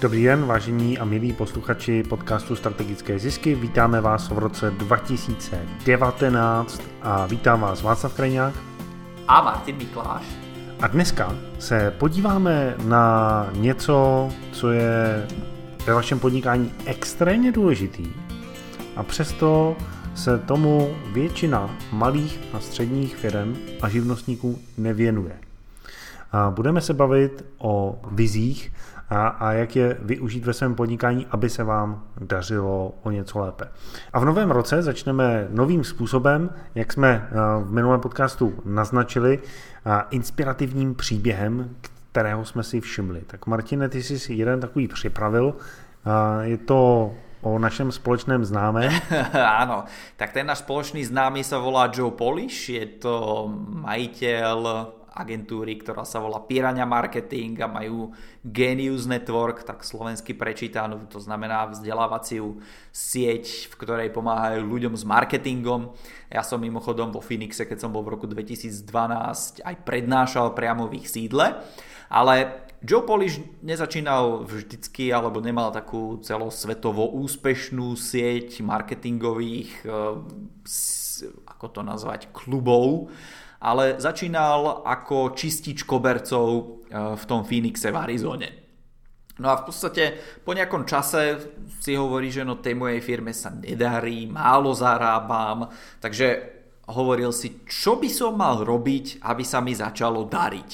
Dobrý den, vážení a milí posluchači podcastu Strategické zisky. Vítáme vás v roce 2019 a vítám vás Václav Krajňák a Martin Mikláš. A dneska se podíváme na něco, co je ve vašem podnikání extrémně důležitý a přesto se tomu většina malých a středních firm a živnostníků nevěnuje. A budeme se bavit o vizích a, a jak je využít ve svém podnikání, aby se vám dařilo o něco lépe. A v novém roce začneme novým způsobem, jak jsme v minulém podcastu naznačili, inspirativním příběhem, kterého jsme si všimli. Tak Martine, ty jsi si jeden takový připravil. Je to o našem společném známém. Áno, tak ten náš spoločný známy sa volá Joe Polish, je to majiteľ agentúry, ktorá sa volá Pirania Marketing a majú Genius Network, tak slovensky prečítanú, to znamená vzdelávaciu sieť, v ktorej pomáhajú ľuďom s marketingom. Ja som mimochodom vo Phoenixe, keď som bol v roku 2012, aj prednášal priamo v ich sídle, ale Joe Polish nezačínal vždycky alebo nemal takú celosvetovo úspešnú sieť marketingových, eh, ako to nazvať, klubov, ale začínal ako čistič kobercov e, v tom Phoenixe v Arizone. No a v podstate po nejakom čase si hovorí, že no tej mojej firme sa nedarí, málo zarábam, takže hovoril si, čo by som mal robiť, aby sa mi začalo dariť.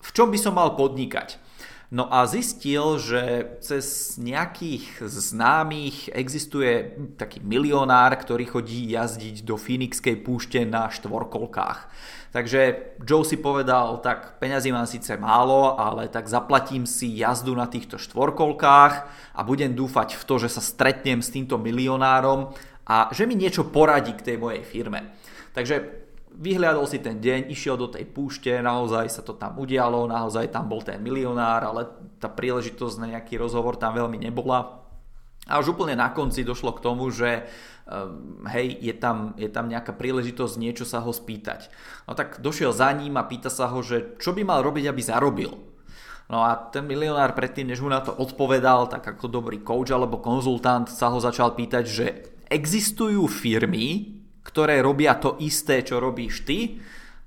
V čom by som mal podnikať? No a zistil, že cez nejakých známych existuje taký milionár, ktorý chodí jazdiť do Phoenixkej púšte na štvorkolkách. Takže Joe si povedal, tak peňazí mám síce málo, ale tak zaplatím si jazdu na týchto štvorkolkách a budem dúfať v to, že sa stretnem s týmto milionárom a že mi niečo poradí k tej mojej firme. Takže vyhľadol si ten deň, išiel do tej púšte, naozaj sa to tam udialo, naozaj tam bol ten milionár, ale tá príležitosť na nejaký rozhovor tam veľmi nebola. A už úplne na konci došlo k tomu, že ehm, hej, je tam, je tam nejaká príležitosť niečo sa ho spýtať. No tak došiel za ním a pýta sa ho, že čo by mal robiť, aby zarobil. No a ten milionár predtým, než mu na to odpovedal, tak ako dobrý coach alebo konzultant sa ho začal pýtať, že existujú firmy, ktoré robia to isté, čo robíš ty?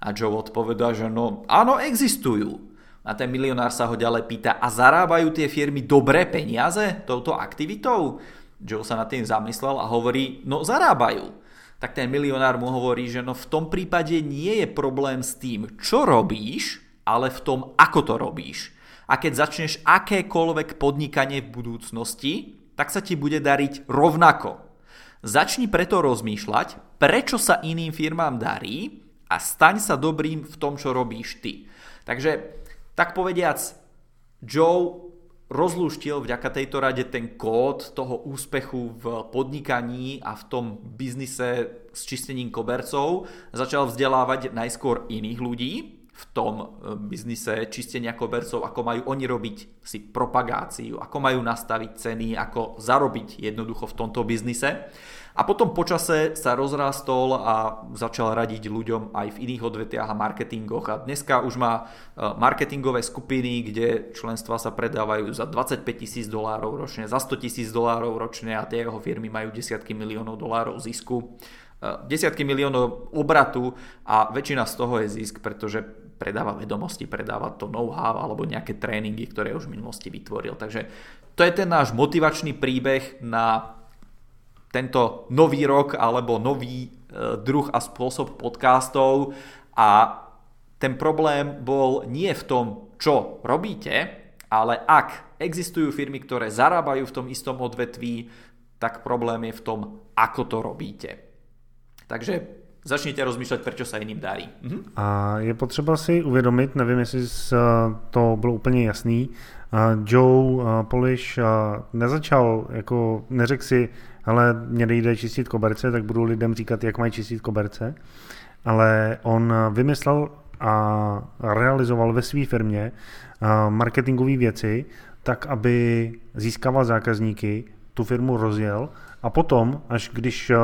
A Joe odpovedá, že no áno, existujú. A ten milionár sa ho ďalej pýta, a zarábajú tie firmy dobré peniaze touto aktivitou? Joe sa nad tým zamyslel a hovorí, no zarábajú. Tak ten milionár mu hovorí, že no v tom prípade nie je problém s tým, čo robíš, ale v tom, ako to robíš. A keď začneš akékoľvek podnikanie v budúcnosti, tak sa ti bude dariť rovnako. Začni preto rozmýšľať, prečo sa iným firmám darí a staň sa dobrým v tom, čo robíš ty. Takže, tak povediac, Joe rozlúštil vďaka tejto rade ten kód toho úspechu v podnikaní a v tom biznise s čistením kobercov. Začal vzdelávať najskôr iných ľudí, v tom e, biznise čistenia kobercov, ako majú oni robiť si propagáciu, ako majú nastaviť ceny, ako zarobiť jednoducho v tomto biznise. A potom počase sa rozrastol a začal radiť ľuďom aj v iných odvetiach a marketingoch. A dneska už má e, marketingové skupiny, kde členstva sa predávajú za 25 tisíc dolárov ročne, za 100 tisíc dolárov ročne a tie jeho firmy majú desiatky miliónov dolárov zisku desiatky miliónov obratu a väčšina z toho je zisk, pretože predáva vedomosti, predáva to know-how alebo nejaké tréningy, ktoré už v minulosti vytvoril. Takže to je ten náš motivačný príbeh na tento nový rok alebo nový e, druh a spôsob podcastov a ten problém bol nie v tom, čo robíte, ale ak existujú firmy, ktoré zarábajú v tom istom odvetví, tak problém je v tom, ako to robíte. Takže začněte rozmýšlet, proč se jiným darí. Mhm. A je potřeba si uvědomit, nevím, jestli to bylo úplně jasný, Joe Polish nezačal, jako neřekl si, ale mě nejde čistit koberce, tak budu lidem říkat, jak mají čistit koberce, ale on vymyslel a realizoval ve své firmě marketingové věci, tak, aby získával zákazníky, tu firmu rozjel a potom, až když eh,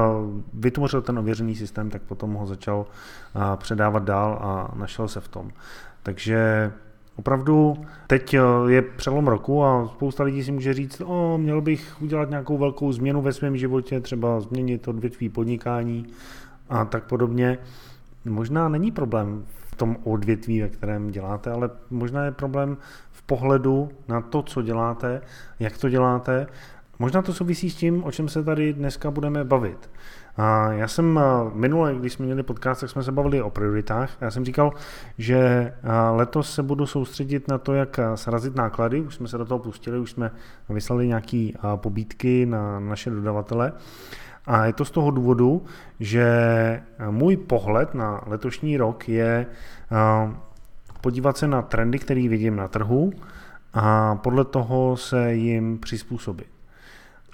vytvořil ten ověřený systém, tak potom ho začal eh, předávat dál a našel se v tom. Takže Opravdu teď je přelom roku a spousta lidí si může říct, o, měl bych udělat nějakou velkou změnu ve svém životě, třeba změnit odvětví podnikání a tak podobně. Možná není problém v tom odvětví, ve kterém děláte, ale možná je problém v pohledu na to, co děláte, jak to děláte. Možná to souvisí s tím, o čem se tady dneska budeme bavit. Já jsem minule, když jsme měli podcast, tak jsme se bavili o prioritách. Já jsem říkal, že letos se budu soustředit na to, jak srazit náklady. Už jsme se do toho pustili, už jsme vyslali nějaké pobídky na naše dodavatele. A je to z toho důvodu, že můj pohled na letošní rok je podívat se na trendy, které vidím na trhu a podle toho se jim přizpůsobit.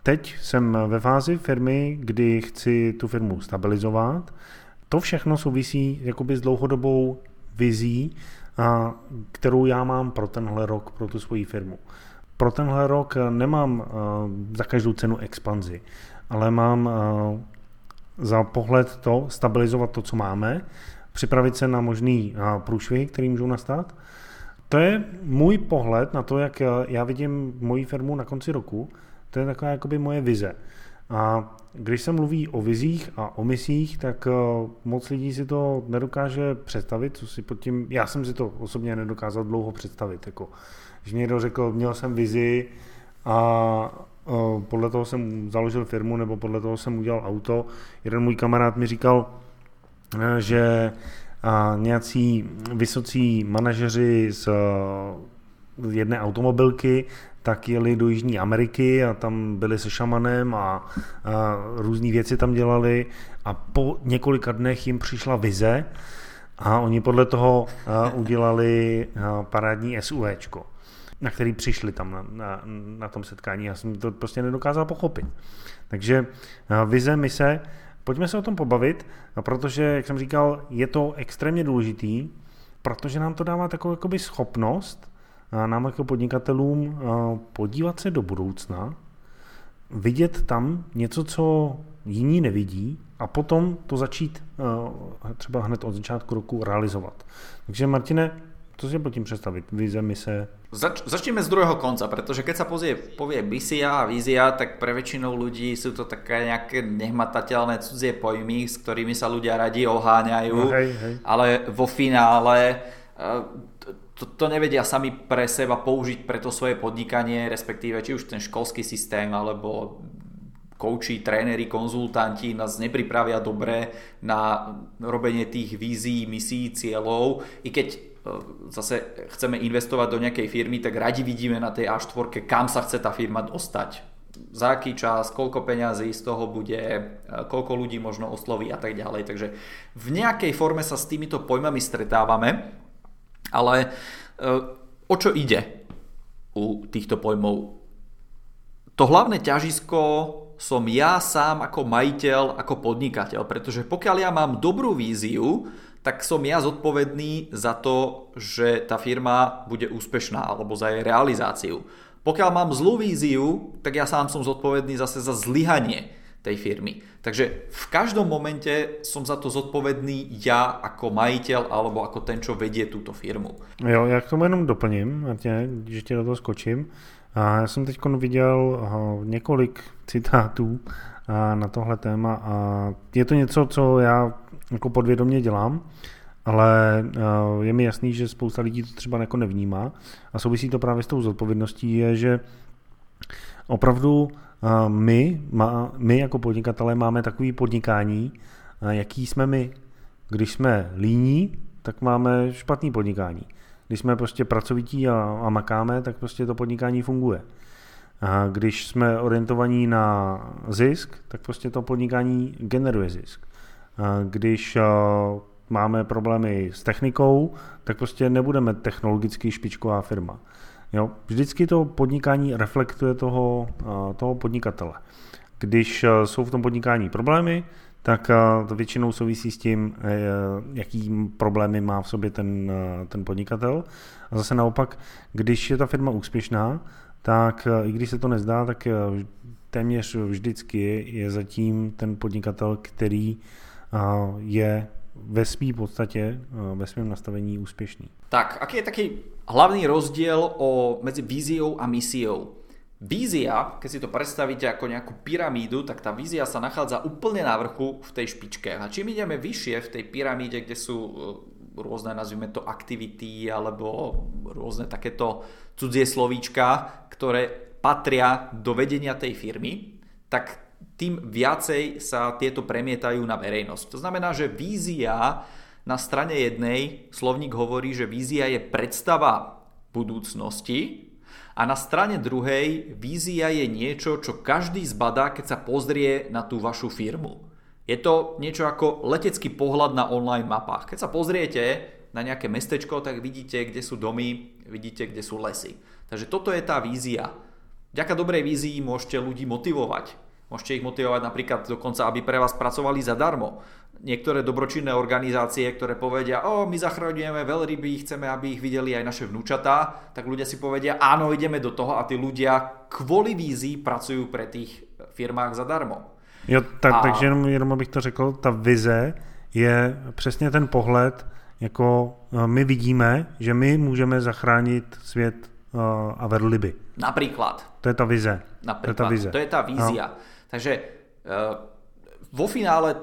Teď jsem ve fázi firmy, kdy chci tu firmu stabilizovat. To všechno souvisí jakoby s dlouhodobou vizí, kterou já mám pro tenhle rok, pro tu svoji firmu. Pro tenhle rok nemám za každou cenu expanzi, ale mám za pohled to stabilizovat to, co máme, připravit se na možný průšvihy, které můžou nastat. To je můj pohled na to, jak já vidím moji firmu na konci roku to je taková jakoby moje vize. A když se mluví o vizích a o misích, tak eh, moc lidí si to nedokáže představit, co si pod tím, já jsem si to osobně nedokázal dlouho představit, jako, že někdo řekl, měl jsem vizi a eh, podle toho jsem založil firmu nebo podle toho jsem udělal auto. Jeden můj kamarád mi říkal, eh, že nějací vysocí manažeři z jedné automobilky tak jeli do Jižní Ameriky a tam byli se šamanem a, a různé věci tam dělali a po několika dnech jim přišla vize a oni podle toho udělali parádní SUVčko, na který přišli tam na, na, na tom setkání. Já jsem to prostě nedokázal pochopit. Takže vize, mise, pojďme se o tom pobavit, protože, jak jsem říkal, je to extrémně důležitý, protože nám to dává takovou jakoby schopnost nám jako podnikatelům podívat se do budoucna, vidět tam něco, co jiní nevidí a potom to začít třeba hned od začátku roku realizovat. Takže Martine, co si pod tím představit? Vize, mise? Zač, začneme z druhého konca, protože keď sa povie, povie visia a vízia, tak pre väčšinou ľudí sú to také nejaké nehmatateľné cudzie pojmy, s ktorými sa ľudia radi oháňajú, no, hej, hej. ale vo finále to, to nevedia sami pre seba použiť pre to svoje podnikanie, respektíve či už ten školský systém alebo kouči, tréneri, konzultanti nás nepripravia dobre na robenie tých vízií, misií, cieľov. I keď e, zase chceme investovať do nejakej firmy, tak radi vidíme na tej A4, kam sa chce tá firma dostať. Za aký čas, koľko peňazí z toho bude, e, koľko ľudí možno osloví a tak ďalej. Takže v nejakej forme sa s týmito pojmami stretávame ale e, o čo ide u týchto pojmov? To hlavné ťažisko som ja sám ako majiteľ, ako podnikateľ, pretože pokiaľ ja mám dobrú víziu, tak som ja zodpovedný za to, že tá firma bude úspešná alebo za jej realizáciu. Pokiaľ mám zlú víziu, tak ja sám som zodpovedný zase za zlyhanie tej firmy. Takže v každom momente som za to zodpovedný ja ako majiteľ alebo ako ten, čo vedie túto firmu. Jo, já k tomu jenom doplním, Martine, že tě do toho skočím. A já jsem teď viděl několik citátů na tohle téma a je to něco, co já jako podvědomě dělám, ale je mi jasný, že spousta lidí to třeba jako nevnímá a souvisí to právě s tou zodpovědností, je, že opravdu my, my jako podnikatelé máme takový podnikání, jaký jsme my. Když jsme líní, tak máme špatný podnikání. Když jsme prostě pracovití a, a makáme, tak prostě to podnikání funguje. A když jsme orientovaní na zisk, tak prostě to podnikání generuje zisk. A když máme problémy s technikou, tak prostě nebudeme technologicky špičková firma. Jo? Vždycky to podnikání reflektuje toho, toho podnikatele. Když jsou v tom podnikání problémy, tak to většinou souvisí s tím, jaký problémy má v sobě ten, ten podnikatel. A zase naopak, když je ta firma úspěšná, tak i když se to nezdá, tak téměř vždycky je zatím ten podnikatel, který je ve své podstatě, ve svém nastavení úspěšný. Tak, aký je taký hlavný rozdiel o, medzi víziou a misiou. Vízia, keď si to predstavíte ako nejakú pyramídu, tak tá vízia sa nachádza úplne na vrchu v tej špičke. A čím ideme vyššie v tej pyramíde, kde sú e, rôzne, nazvime to, aktivity alebo rôzne takéto cudzie slovíčka, ktoré patria do vedenia tej firmy, tak tým viacej sa tieto premietajú na verejnosť. To znamená, že vízia na strane jednej, slovník hovorí, že vízia je predstava budúcnosti, a na strane druhej vízia je niečo, čo každý zbadá, keď sa pozrie na tú vašu firmu. Je to niečo ako letecký pohľad na online mapách. Keď sa pozriete na nejaké mestečko, tak vidíte, kde sú domy, vidíte, kde sú lesy. Takže toto je tá vízia. Vďaka dobrej vízii môžete ľudí motivovať. Môžete ich motivovať napríklad dokonca, aby pre vás pracovali zadarmo niektoré dobročinné organizácie, ktoré povedia, o, my zachraňujeme veľryby, chceme, aby ich videli aj naše vnúčatá, tak ľudia si povedia, áno, ideme do toho a tí ľudia kvôli vízii pracujú pre tých firmách zadarmo. Jo, tak, a... takže jenom, jenom abych to řekl, ta vize je přesně ten pohled, jako e, my vidíme, že my můžeme zachránit svět uh, a velryby. Například. To je ta vize. Napríklad. To je ta vize. To je tá vízia. No. Takže uh, vo finále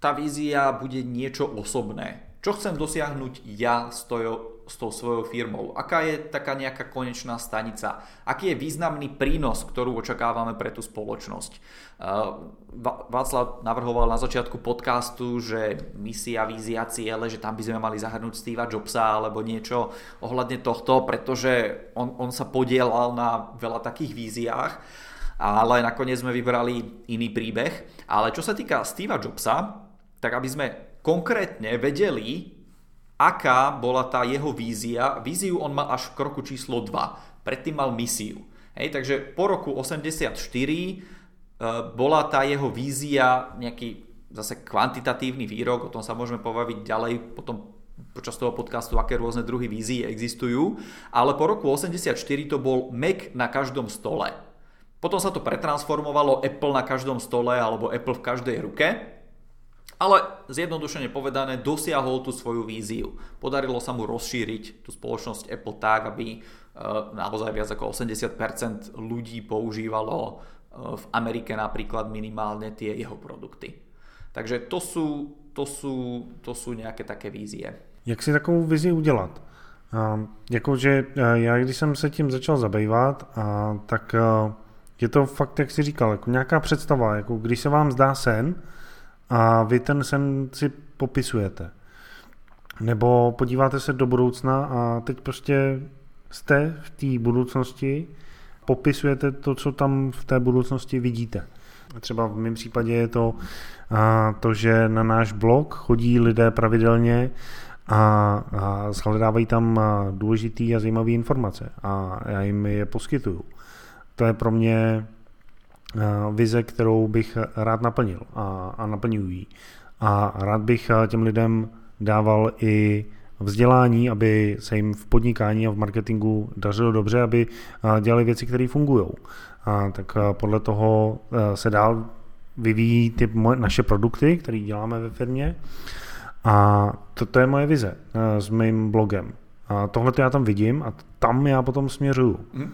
tá vízia bude niečo osobné. Čo chcem dosiahnuť ja s, to, s tou svojou firmou? Aká je taká nejaká konečná stanica? Aký je významný prínos, ktorú očakávame pre tú spoločnosť? Uh, Václav navrhoval na začiatku podcastu, že misia, vízia, ciele, že tam by sme mali zahrnúť Steva Jobsa alebo niečo ohľadne tohto, pretože on, on sa podielal na veľa takých víziách ale nakoniec sme vybrali iný príbeh. Ale čo sa týka Steva Jobsa, tak aby sme konkrétne vedeli, aká bola tá jeho vízia. Víziu on mal až v kroku číslo 2. Predtým mal misiu. Hej, takže po roku 84 e, bola tá jeho vízia nejaký zase kvantitatívny výrok, o tom sa môžeme pobaviť ďalej potom počas toho podcastu, aké rôzne druhy vízií existujú, ale po roku 84 to bol Mac na každom stole. Potom sa to pretransformovalo Apple na každom stole alebo Apple v každej ruke ale zjednodušene povedané dosiahol tú svoju víziu. Podarilo sa mu rozšíriť tú spoločnosť Apple tak, aby e, naozaj viac ako 80% ľudí používalo e, v Amerike napríklad minimálne tie jeho produkty. Takže to sú, to sú, to sú nějaké také vízie. Jak si takovou vizi udělat? Jakože uh, já, když jsem se tím začal zabývat, uh, tak je to fakt, jak si říkal, jako nějaká představa, jako když se vám zdá sen, a vy ten sen si popisujete. Nebo podíváte se do budoucna a teď prostě jste v té budoucnosti, popisujete to, co tam v té budoucnosti vidíte. Třeba v mém případě je to a, to, že na náš blog chodí lidé pravidelně a, a shledávají tam důležité a zajímavé informace a já jim je poskytuju. To je pro mě vize, kterou bych rád naplnil a, a naplňuji ji. A rád bych eh, těm lidem dával i vzdělání, aby se jim v podnikání a v marketingu dařilo dobře, aby eh, dělali věci, které fungují. Tak podle toho se dál vyvíjí ty naše produkty, které děláme ve firmě. A to, to je moje vize s mým blogem. A tohle já tam vidím a tam já potom směřuju. Hmm.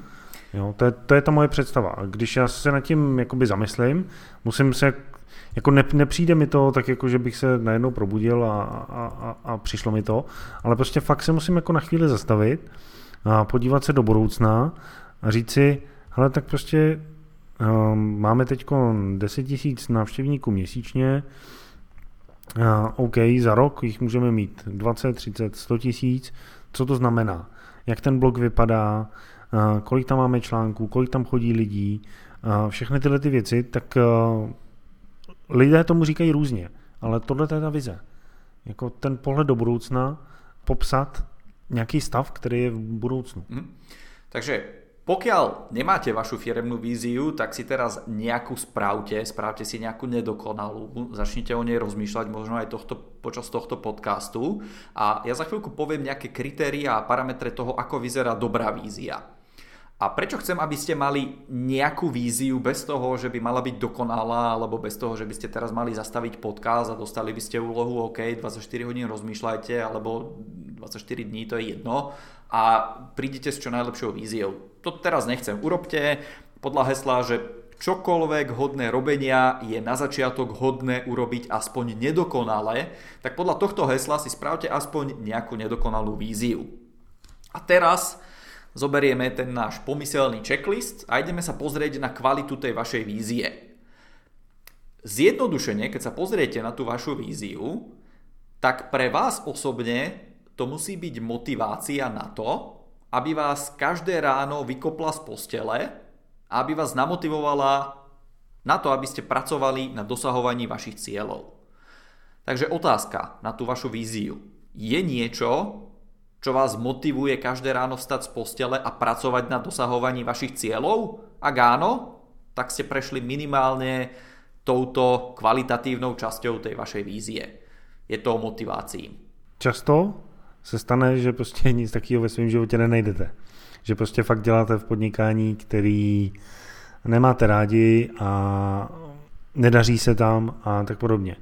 Jo, to, je, to je ta moje představa. Když já se nad tím jakoby zamyslím, musím se, jako ne, nepřijde mi to tak, jako že bych se najednou probudil a, a, a, a přišlo mi to, ale prostě fakt se musím jako na chvíli zastavit a podívat se do budoucna a říct si, hele, tak prostě um, máme teď 10 tisíc návštěvníků měsíčně, uh, OK, za rok jich můžeme mít 20, 30, 100 tisíc, co to znamená? Jak ten blog vypadá, kolik tam máme článků, kolik tam chodí lidí, všechny tyhle ty věci, tak lidé tomu říkají různě, ale tohle je ta vize. Jako ten pohled do budoucna, popsat nějaký stav, který je v budoucnu. Hmm. Takže pokiaľ nemáte vašu firemnú víziu, tak si teraz nejakú správte, správte si nejakú nedokonalú, začnite o nej rozmýšľať možno aj tohto, počas tohto podcastu a ja za chvíľku poviem nejaké kritéria a parametre toho, ako vyzerá dobrá vízia. A prečo chcem, aby ste mali nejakú víziu bez toho, že by mala byť dokonalá, alebo bez toho, že by ste teraz mali zastaviť podcast a dostali by ste úlohu OK, 24 hodín rozmýšľajte, alebo 24 dní, to je jedno a prídete s čo najlepšou víziou. To teraz nechcem. Urobte podľa hesla, že čokoľvek hodné robenia je na začiatok hodné urobiť aspoň nedokonale, tak podľa tohto hesla si spravte aspoň nejakú nedokonalú víziu. A teraz zoberieme ten náš pomyselný checklist a ideme sa pozrieť na kvalitu tej vašej vízie. Zjednodušene, keď sa pozriete na tú vašu víziu, tak pre vás osobne to musí byť motivácia na to, aby vás každé ráno vykopla z postele a aby vás namotivovala na to, aby ste pracovali na dosahovaní vašich cieľov. Takže otázka na tú vašu víziu. Je niečo, čo vás motivuje každé ráno vstať z postele a pracovať na dosahovaní vašich cieľov? Ak áno, tak ste prešli minimálne touto kvalitatívnou časťou tej vašej vízie. Je to o motivácii. Často se stane, že prostě nic takového ve svém životě nenajdete. Že prostě fakt děláte v podnikání, který nemáte rádi a nedaří se tam a tak podobně.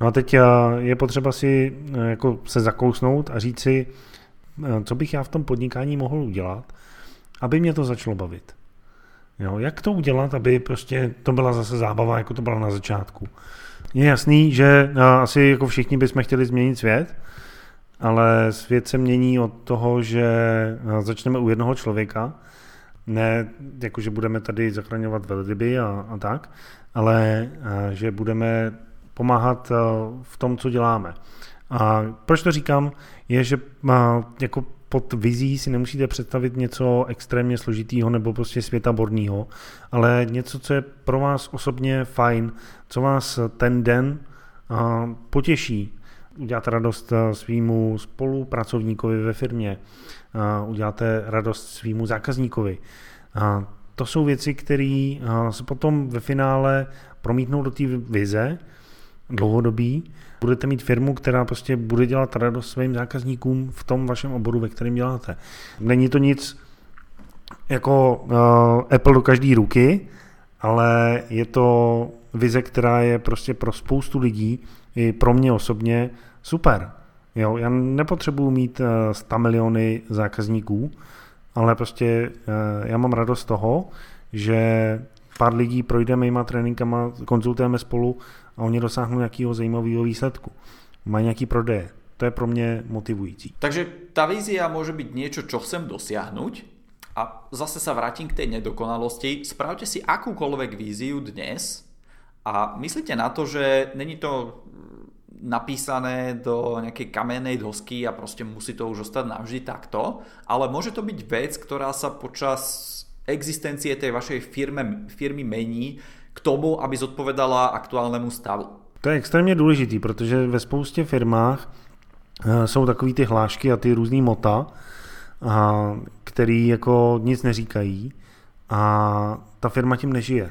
No a teď eh, je potřeba si eh, jako se zakousnout a říct si, co bych já v tom podnikání mohl udělat, aby mě to začalo bavit. Jo, jak to udělat, aby prostě to byla zase zábava, jako to byla na začátku. Je jasný, že eh, asi jako všichni bychom chtěli změnit svět, ale svět se mění od toho, že eh, začneme u jednoho člověka, ne jako, že budeme tady zachraňovat velryby a, a tak, ale že budeme pomáhat v tom, co děláme. A proč to říkám, je, že jako pod vizí si nemusíte představit něco extrémně složitýho nebo prostě světaborného, ale něco, co je pro vás osobně fajn, co vás ten den potěší. Uděláte radost svýmu spolupracovníkovi ve firmě, uděláte radost svýmu zákazníkovi. To jsou věci, které se potom ve finále promítnou do té vize dlouhodobí budete mít firmu, která prostě bude dělat radost svým zákazníkům v tom vašem oboru, ve kterém děláte. Není to nic jako uh, Apple do každé ruky, ale je to vize, která je prostě pro spoustu lidí, i pro mě osobně, super. Jo, já nepotřebuju mít uh, eh, 100 miliony zákazníků, ale prostě uh, já mám radost toho, že pár lidí projde mýma tréninkama, konzultujeme spolu a oni dosáhnou nějakého zajímavého výsledku. Mají nějaký prodeje. To je pro mě motivující. Takže ta vízia může být něco, čo chcem dosiahnuť a zase sa vrátim k tej nedokonalosti. Spravte si akúkoľvek víziu dnes a myslíte na to, že není to napísané do nejakej kamennej dosky a prostě musí to už ostať navždy takto, ale môže to byť vec, ktorá sa počas existencie tej vašej firme, firmy mení k tomu, aby zodpovedala aktuálnemu stavu. To je extrémně důležitý, protože ve spoustě firmách eh, jsou takový ty hlášky a ty různý mota, a, který jako nic neříkají a ta firma tím nežije.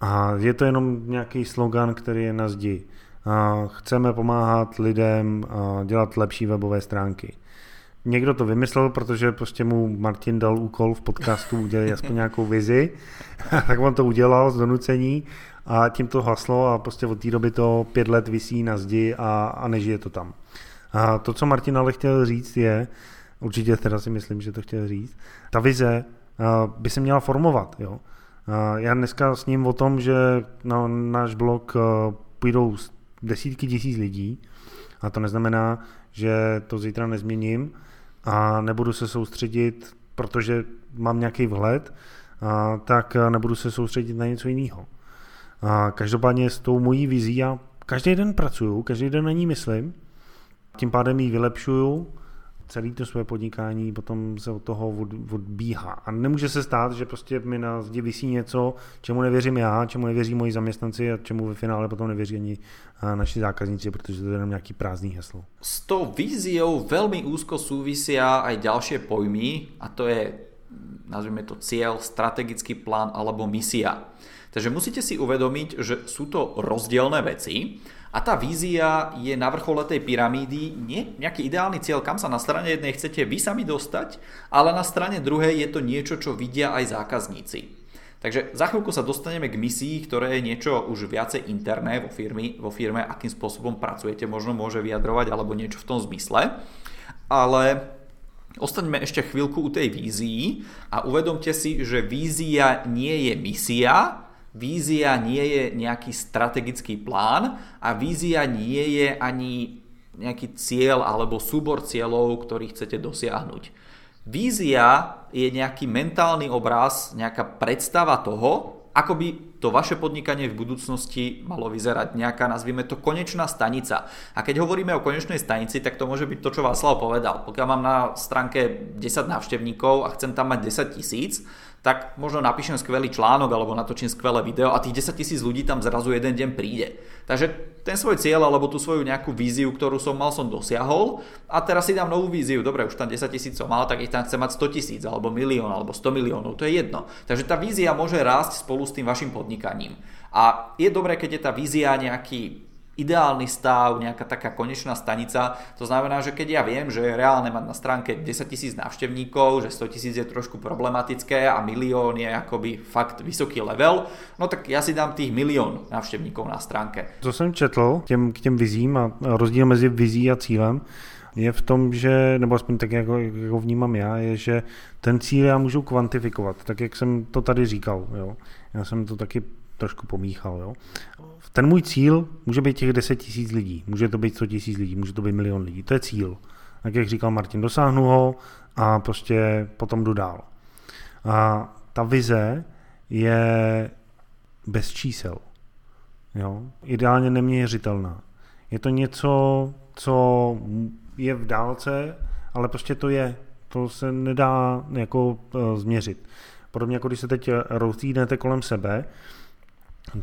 A je to jenom nějaký slogan, který je na zdi. A chceme pomáhat lidem dělat lepší webové stránky někdo to vymyslel, protože prostě mu Martin dal úkol v podcastu udělat aspoň nějakou vizi, tak on to udělal z donucení a tím to haslo a prostě od té doby to pět let visí na zdi a, a nežije to tam. A to, co Martin ale chtěl říct je, určitě teda si myslím, že to chtěl říct, ta vize by se měla formovat. Jo? Já dneska s ním o tom, že na náš blog půjdou desítky tisíc lidí a to neznamená, že to zítra nezměním, a nebudu se soustředit, protože mám nějaký vhled, a, tak nebudu se soustředit na něco jiného. A každopádně s tou mojí vizí já každý den pracuju, každý den na ní myslím, tím pádem ji vylepšuju celý to své podnikání potom se od toho od, odbíhá. A nemůže se stát, že prostě mi na zdi vysí něco, čemu nevěřím já, čemu nevěří moji zaměstnanci a čemu ve finále potom nevěří ani naši zákazníci, protože to je jenom nějaký prázdný heslo. S tou víziou velmi úzko súvisia aj ďalšie pojmy a to je, nazvime to cieľ, strategický plán alebo misia. Takže musíte si uvedomiť, že sú to rozdielne veci a tá vízia je na vrchole tej pyramídy nie nejaký ideálny cieľ, kam sa na strane jednej chcete vy sami dostať, ale na strane druhej je to niečo, čo vidia aj zákazníci. Takže za chvíľku sa dostaneme k misii, ktoré je niečo už viacej interné vo firme, vo firme, akým spôsobom pracujete, možno môže vyjadrovať, alebo niečo v tom zmysle. Ale ostaňme ešte chvíľku u tej vízii a uvedomte si, že vízia nie je misia, vízia nie je nejaký strategický plán a vízia nie je ani nejaký cieľ alebo súbor cieľov, ktorý chcete dosiahnuť. Vízia je nejaký mentálny obraz, nejaká predstava toho, ako by to vaše podnikanie v budúcnosti malo vyzerať, nejaká, nazvime to, konečná stanica. A keď hovoríme o konečnej stanici, tak to môže byť to, čo Václav povedal. Pokiaľ mám na stránke 10 návštevníkov a chcem tam mať 10 tisíc, tak možno napíšem skvelý článok alebo natočím skvelé video a tých 10 tisíc ľudí tam zrazu jeden deň príde. Takže ten svoj cieľ alebo tú svoju nejakú víziu, ktorú som mal, som dosiahol a teraz si dám novú víziu. Dobre, už tam 10 tisíc som mal, tak ich tam chcem mať 100 tisíc alebo milión alebo 100 miliónov, to je jedno. Takže tá vízia môže rásť spolu s tým vašim podnikaním. A je dobré, keď je tá vízia nejaký ideálny stav, nejaká taká konečná stanica. To znamená, že keď ja viem, že je reálne mať na stránke 10 tisíc návštevníkov, že 100 tisíc je trošku problematické a milión je akoby fakt vysoký level, no tak ja si dám tých milión návštevníkov na stránke. Co jsem četl těm, k těm vizím a rozdíl mezi vizí a cílem, je v tom, že, nebo aspoň tak, jako, jako vnímám já, je, že ten cíl já můžu kvantifikovat, tak jak jsem to tady říkal. Jo. Já jsem to taky trošku pomíchal. Jo. Ten můj cíl může být těch 10 tisíc lidí, může to být 100 tisíc lidí, může to být milion lidí. To je cíl. Tak jak říkal Martin, dosáhnu ho a prostě potom jdu dál. A ta vize je bez čísel. Jo? Ideálně neměřitelná. Je to něco, co je v dálce, ale prostě to je. To se nedá jako uh, změřit. Podobně jako když se teď rozlídnete kolem sebe,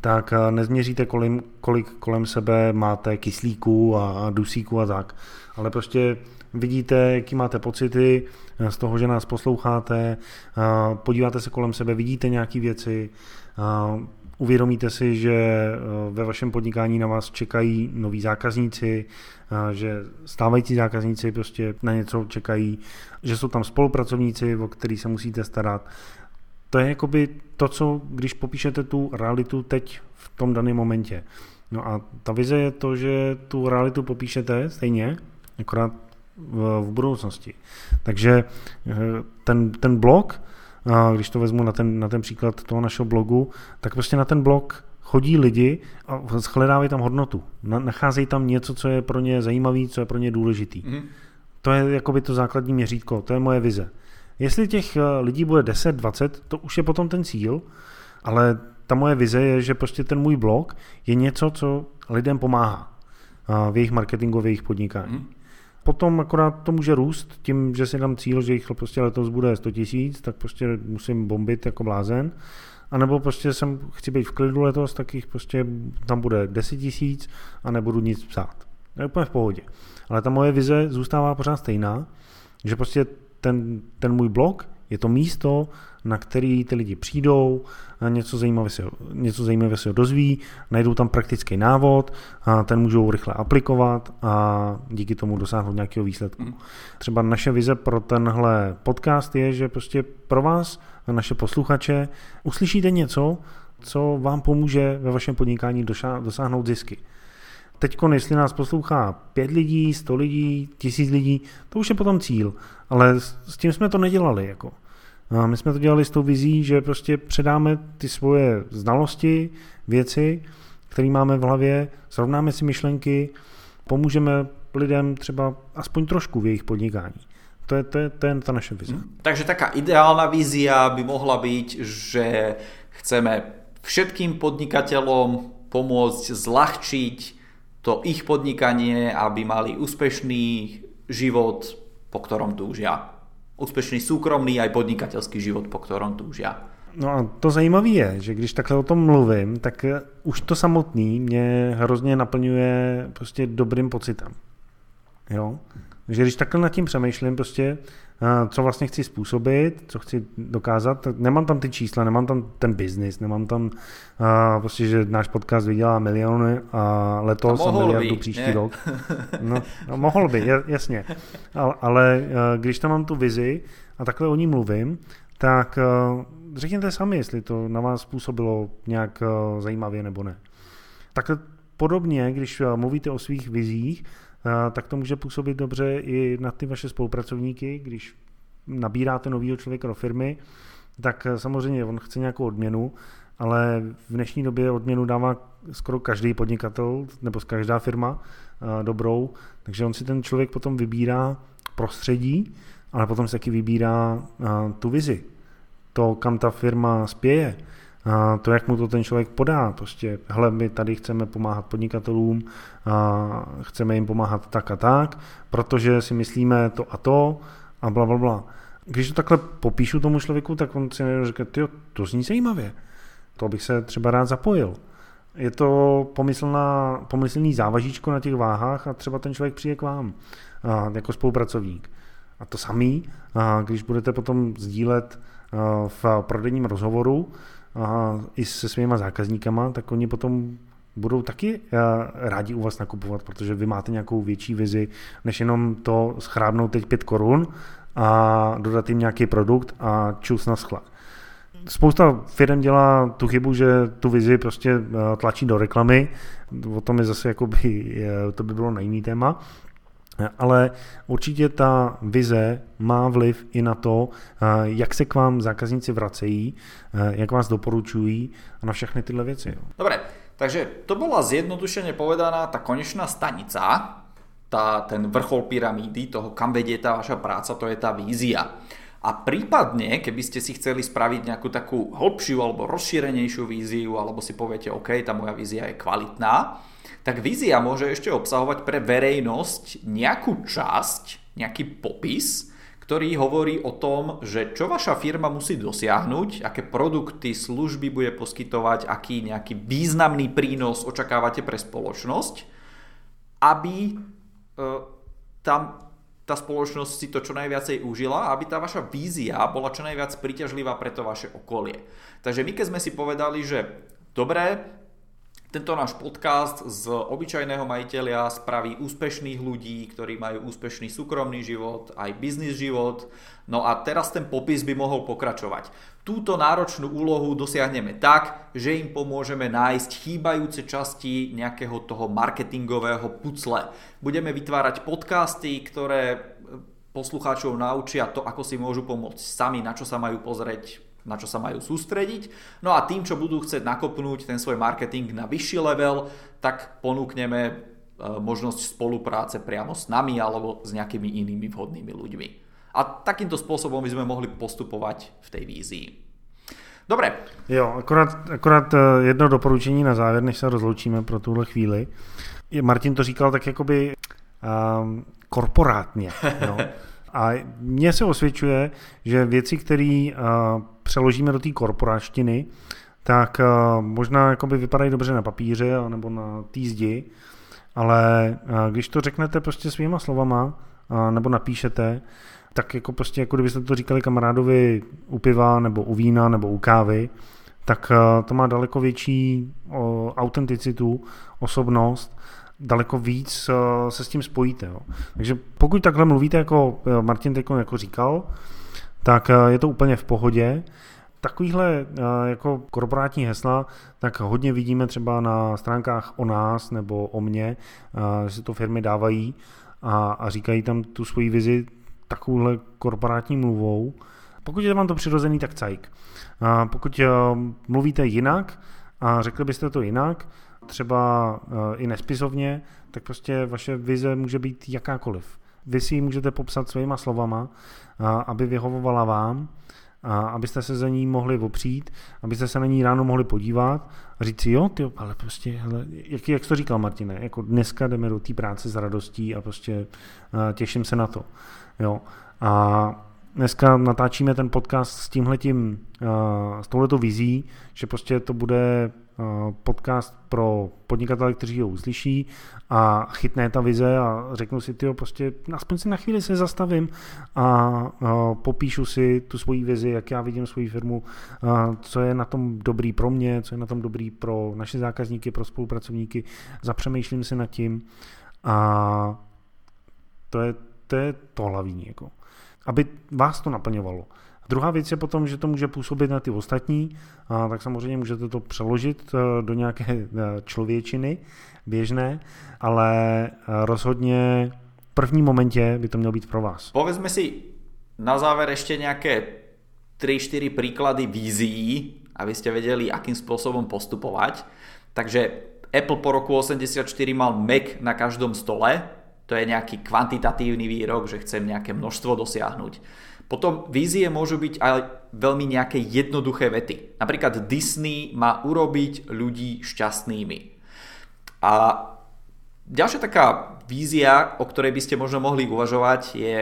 tak eh, nezměříte, kolik, kolik kolem sebe máte kyslíků a dusíků a tak. Ale prostě vidíte, jaký máte pocity eh, z toho, že nás posloucháte, eh, podíváte se kolem sebe, vidíte nějaké věci, uvědomíte si, že ve vašem podnikání na vás čekají noví zákazníci, že stávající zákazníci prostě na něco čekají, že jsou tam spolupracovníci, o který se musíte starat, to je jakoby to, co, když popíšete tu realitu teď v tom daném momentě. No a ta vize je to, že tu realitu popíšete stejně, akorát v, v budoucnosti. Takže eh, ten, ten blog, když to vezmu na ten, na ten příklad toho našeho blogu, tak prostě na ten blog chodí lidi a shledávají tam hodnotu. Nacházejí tam něco, co je pro ně zajímavé, co je pro ně důležitý. Mm. To je jakoby to základní měřítko, to je moje vize. Jestli těch eh, lidí bude 10, 20, to už je potom ten cíl, ale ta moje vize je, že prostě ten můj blog je něco, co lidem pomáhá v jejich marketingu, v jejich podnikání. Hmm. Potom akorát to může růst tím, že si dám cíl, že jich prostě letos bude 100 tisíc, tak prostě musím bombit jako blázen. A nebo prostě jsem, chci být v klidu letos, tak jich prostě tam bude 10 tisíc a nebudu nic psát. To je úplně v pohodě. Ale ta moje vize zůstává pořád stejná, že prostě ten, ten můj blog je to místo, na který ty lidi přijdou, něco zajímavé se, něco zajímavé se dozví, najdou tam praktický návod, a ten můžou rychle aplikovat a díky tomu dosáhnout nějakého výsledku. Mm. Třeba naše vize pro tenhle podcast je, že prostě pro vás, naše posluchače, uslyšíte něco, co vám pomůže ve vašem podnikání dosáhnout zisky. Teď, jestli nás poslouchá pět lidí, sto lidí, tisíc lidí, to už je potom cíl. Ale s tím jsme to nedělali. Jako. A my jsme to dělali s tou vizí, že prostě předáme ty svoje znalosti, věci, které máme v hlavě, srovnáme si myšlenky, pomůžeme lidem třeba aspoň trošku v jejich podnikání. To je, to je, to je ta naše vize. Hmm. Takže taká ideálna vízia by mohla být, že chceme všetkým podnikateľom pomôcť zľahčiť to ich podnikanie, aby mali úspešný život, po ktorom túžia. Úspešný súkromný aj podnikateľský život, po ktorom túžia. No a to zajímavé je, že když takhle o tom mluvím, tak už to samotný mě hrozně naplňuje prostě dobrým pocitem. Jo? že když takhle nad tím přemýšlím, prostě, co vlastně chci způsobit, co chci dokázat, tak nemám tam ty čísla, nemám tam ten biznis, nemám tam prostě, že náš podcast vydělá miliony a letos a miliardu by, příští ne? rok. No, no, mohl by, jasně. Ale, ale když tam mám tu vizi a takhle o ní mluvím, tak uh, řekněte sami, jestli to na vás způsobilo nějak uh, zajímavě nebo ne. Takhle podobně, když mluvíte o svých vizích, tak to může působit dobře i na ty vaše spolupracovníky, když nabíráte nového člověka do firmy, tak samozřejmě on chce nějakou odměnu, ale v dnešní době odměnu dává skoro každý podnikatel nebo každá firma dobrou, takže on si ten člověk potom vybírá prostředí, ale potom si taky vybírá tu vizi, to, kam ta firma spěje, a to, jak mu to ten člověk podá, prostě, hele, my tady chceme pomáhat podnikatelům, a chceme jim pomáhat tak a tak, protože si myslíme to a to a bla, bla, bla. Když to takhle popíšu tomu člověku, tak on si říká, ty to zní zajímavě, to bych se třeba rád zapojil. Je to pomyslná, pomyslný závažíčko na těch váhách a třeba ten člověk přijde k vám a, jako spolupracovník. A to samý, a když budete potom sdílet v prodejním rozhovoru, a i se svýma zákazníkama, tak oni potom budou taky eh, rádi u vás nakupovat, protože vy máte nějakou větší vizi, než jenom to schrábnout teď 5 korun a dodat jim nějaký produkt a čus na skla. Spousta firm dělá tu chybu, že tu vizi prostě eh, tlačí do reklamy, o tom je zase jakoby, to by bylo na jiný téma, ale určitě ta vize má vliv i na to, eh, jak se k vám zákazníci vracejí, eh, jak vás doporučují a na všechny tyhle věci. Dobre, takže to byla zjednodušeně povedaná ta konečná stanica, tá, ten vrchol pyramídy toho, kam vedie tá vaša práca, to je tá vízia. A prípadne, keby ste si chceli spraviť nejakú takú hlbšiu alebo rozšírenejšiu víziu, alebo si poviete, OK, tá moja vízia je kvalitná, tak vízia môže ešte obsahovať pre verejnosť nejakú časť, nejaký popis, ktorý hovorí o tom, že čo vaša firma musí dosiahnuť, aké produkty, služby bude poskytovať, aký nejaký významný prínos očakávate pre spoločnosť, aby e, tam tá spoločnosť si to čo najviacej užila, aby tá vaša vízia bola čo najviac príťažlivá pre to vaše okolie. Takže my keď sme si povedali, že dobré, tento náš podcast z obyčajného majiteľa spraví úspešných ľudí, ktorí majú úspešný súkromný život, aj biznis život. No a teraz ten popis by mohol pokračovať. Túto náročnú úlohu dosiahneme tak, že im pomôžeme nájsť chýbajúce časti nejakého toho marketingového pucle. Budeme vytvárať podcasty, ktoré poslucháčov naučia to, ako si môžu pomôcť sami, na čo sa majú pozrieť na čo sa majú sústrediť. No a tým, čo budú chcieť nakopnúť ten svoj marketing na vyšší level, tak ponúkneme e, možnosť spolupráce priamo s nami alebo s nejakými inými vhodnými ľuďmi. A takýmto spôsobom by sme mohli postupovať v tej vízii. Dobre. Jo, akorát, akorát e, jedno doporučení na závěr, než se rozloučíme pro tuhle chvíli. Martin to říkal tak jakoby um, korporátně. Jo? A mně se osvědčuje, že věci, které uh, přeložíme do té korporáštiny, tak uh, možná jakoby vypadají dobře na papíře nebo na té zdi, ale uh, když to řeknete prostě svýma slovama nebo napíšete, tak jako prostě jako kdybyste to říkali kamarádovi u piva nebo u vína nebo u kávy, tak to má daleko větší autenticitu, osobnost daleko víc uh, se s tím spojíte. Jo. Takže pokud takhle mluvíte, jako Martin teď jako říkal, tak uh, je to úplně v pohodě. Takovýhle jako korporátní hesla, tak hodně vidíme třeba na stránkách o nás nebo o mně, že si to firmy dávají a, a říkají tam tu svoji vizi takovouhle korporátní mluvou. Pokud je vám to přirozený, tak cajk. Pokud mluvíte jinak a řekli byste to jinak, třeba eh, i nespisovně, tak prostě vaše vize může být jakákoliv. Vy si ji můžete popsat svýma slovama, aby vyhovovala vám, a abyste se za ní mohli opřít, abyste se na ní ráno mohli podívat a říct si, jo, ty, ale prostě, hele, jak, jak to říkal Martine, jako dneska jdeme do té práce s radostí a prostě těším se na to. Jo. A dneska natáčíme ten podcast s tímhletím, s touhletou vizí, že prostě to bude podcast pro podnikatele, kteří ho uslyší a chytne ta vize a řeknu si, tyjo, prostě aspoň si na chvíli se zastavím a popíšu si tu svoji vizi, jak já vidím svoji firmu, co je na tom dobrý pro mě, co je na tom dobrý pro naše zákazníky, pro spolupracovníky, zapřemýšlím si nad tím a to je to, je to hlavní. Jako aby vás to naplňovalo. Druhá věc je potom, že to může působit na ty ostatní, a tak samozřejmě můžete to přeložit eh, do nějaké eh, člověčiny běžné, ale eh, rozhodně v prvním momentě by to mělo být pro vás. Povedzme si na záver ještě nějaké 3-4 príklady vízií, aby ste vedeli, akým spôsobom postupovať. Takže Apple po roku 84 mal Mac na každom stole, to je nejaký kvantitatívny výrok, že chcem nejaké množstvo dosiahnuť. Potom vízie môžu byť aj veľmi nejaké jednoduché vety. Napríklad Disney má urobiť ľudí šťastnými. A ďalšia taká vízia, o ktorej by ste možno mohli uvažovať, je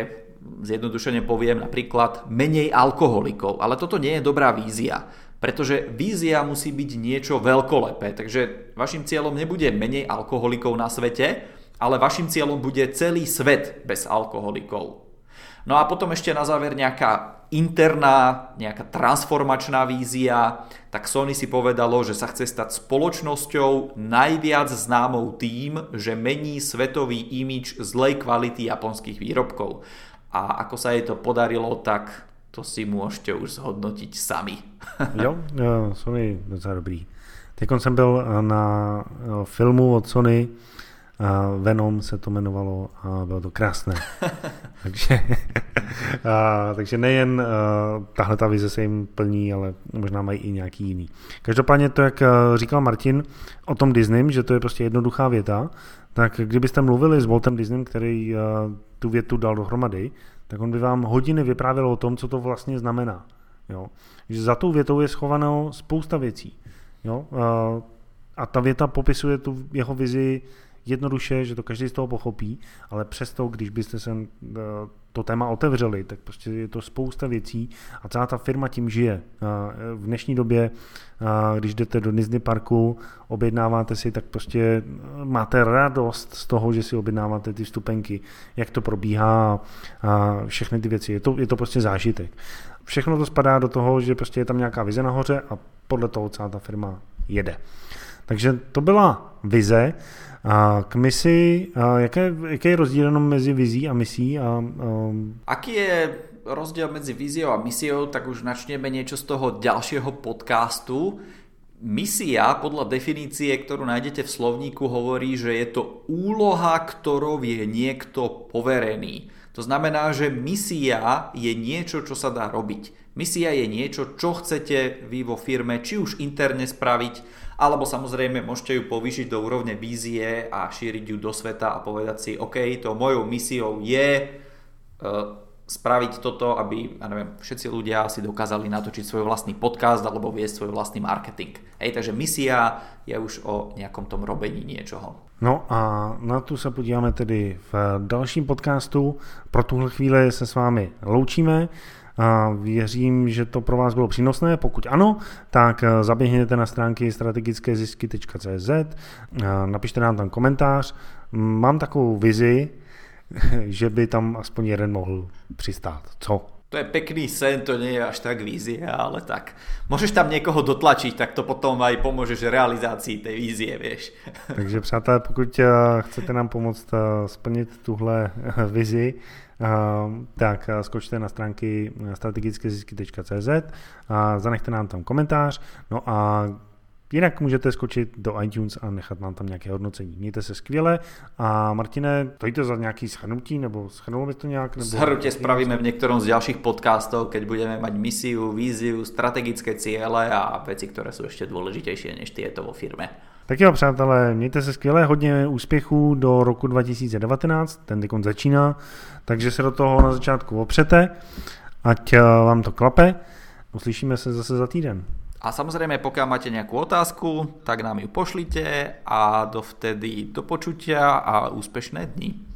zjednodušene poviem napríklad menej alkoholikov. Ale toto nie je dobrá vízia, pretože vízia musí byť niečo veľkolepé. Takže vašim cieľom nebude menej alkoholikov na svete, ale vašim cieľom bude celý svet bez alkoholikov. No a potom ešte na záver nejaká interná, nejaká transformačná vízia, tak Sony si povedalo, že sa chce stať spoločnosťou najviac známou tým, že mení svetový imič zlej kvality japonských výrobkov. A ako sa jej to podarilo, tak to si môžete už zhodnotiť sami. jo, Sony docela dobrý. Teď jsem byl na filmu od Sony, Venom se to jmenovalo a bylo to krásné. takže, a, takže nejen a, tahle ta vize se jim plní, ale možná mají i nějaký jiný. Každopádně to, jak říkal Martin o tom Disneym, že to je prostě jednoduchá věta, tak kdybyste mluvili s Waltem Disneym, který a, tu větu dal dohromady, tak on by vám hodiny vyprávěl o tom, co to vlastně znamená. Jo? Že za tou větou je schovanou spousta věcí. Jo? A, a ta věta popisuje tu jeho vizi jednoduše, že to každý z toho pochopí, ale přesto, když byste se eh, to téma otevřeli, tak prostě je to spousta věcí a celá ta firma tím žije. V dnešní době, když jdete do Disney parku, objednáváte si, tak prostě eh, máte radost z toho, že si objednáváte ty vstupenky, jak to probíhá a všechny ty věci. Je to, je to prostě zážitek. Všechno to spadá do toho, že prostě je tam nějaká vize nahoře a podle toho celá ta firma jede. Takže to byla vize. A k misi, a jaké, jaké je rozdíl jenom mezi vizí a misí? A, a... Aký je rozdiel medzi víziou a misiou, tak už načneme niečo z toho ďalšieho podcastu. Misia podľa definície, ktorú nájdete v slovníku, hovorí, že je to úloha, ktorou je niekto poverený. To znamená, že misia je niečo, čo sa dá robiť. Misia je niečo, čo chcete vy vo firme, či už interne spraviť, alebo samozrejme môžete ju povýšiť do úrovne vízie a šíriť ju do sveta a povedať si, OK, to mojou misiou je uh, spraviť toto, aby ja neviem, všetci ľudia si dokázali natočiť svoj vlastný podcast alebo viesť svoj vlastný marketing. Hej, takže misia je už o nejakom tom robení niečoho. No a na tu se podíváme tedy v dalším podcastu. Pro tuhle chvíli se s vámi loučíme. A věřím, že to pro vás bylo přínosné. Pokud ano, tak eh, zaběhněte na stránky strategickézisky.cz, napište nám tam komentář. Mám takovou vizi, že by tam aspoň jeden mohl přistát. Co? To je pekný sen, to nie je až tak vízie, ale tak. Môžeš tam někoho dotlačiť, tak to potom aj pomôžeš realizácii tej vízie, vieš. Takže přátelé, pokud eh, chcete nám pomoct eh, splnit tuhle vizi, tak skočte na stránky strategickézisky.cz a zanechte nám tam komentář. No a Jinak můžete skočit do iTunes a nechat nám tam nějaké hodnocení. Mějte se skvěle a Martine, to to za nějaký schrnutí, nebo schrnulo by to nějak? Nebo... Shrnutie spravíme v některém z dalších podcastov, keď budeme mať misiu, víziu, strategické ciele a věci, které jsou ještě důležitější než tieto vo firme. Tak jo, přátelé, mějte se skvěle, hodně úspěchů do roku 2019, ten teď začíná, takže se do toho na začátku opřete, ať eh, vám to klape. Uslyšíme se zase za týden. A samozrejme, pokiaľ máte nejakú otázku, tak nám ju pošlite a dovtedy do počutia a úspešné dni.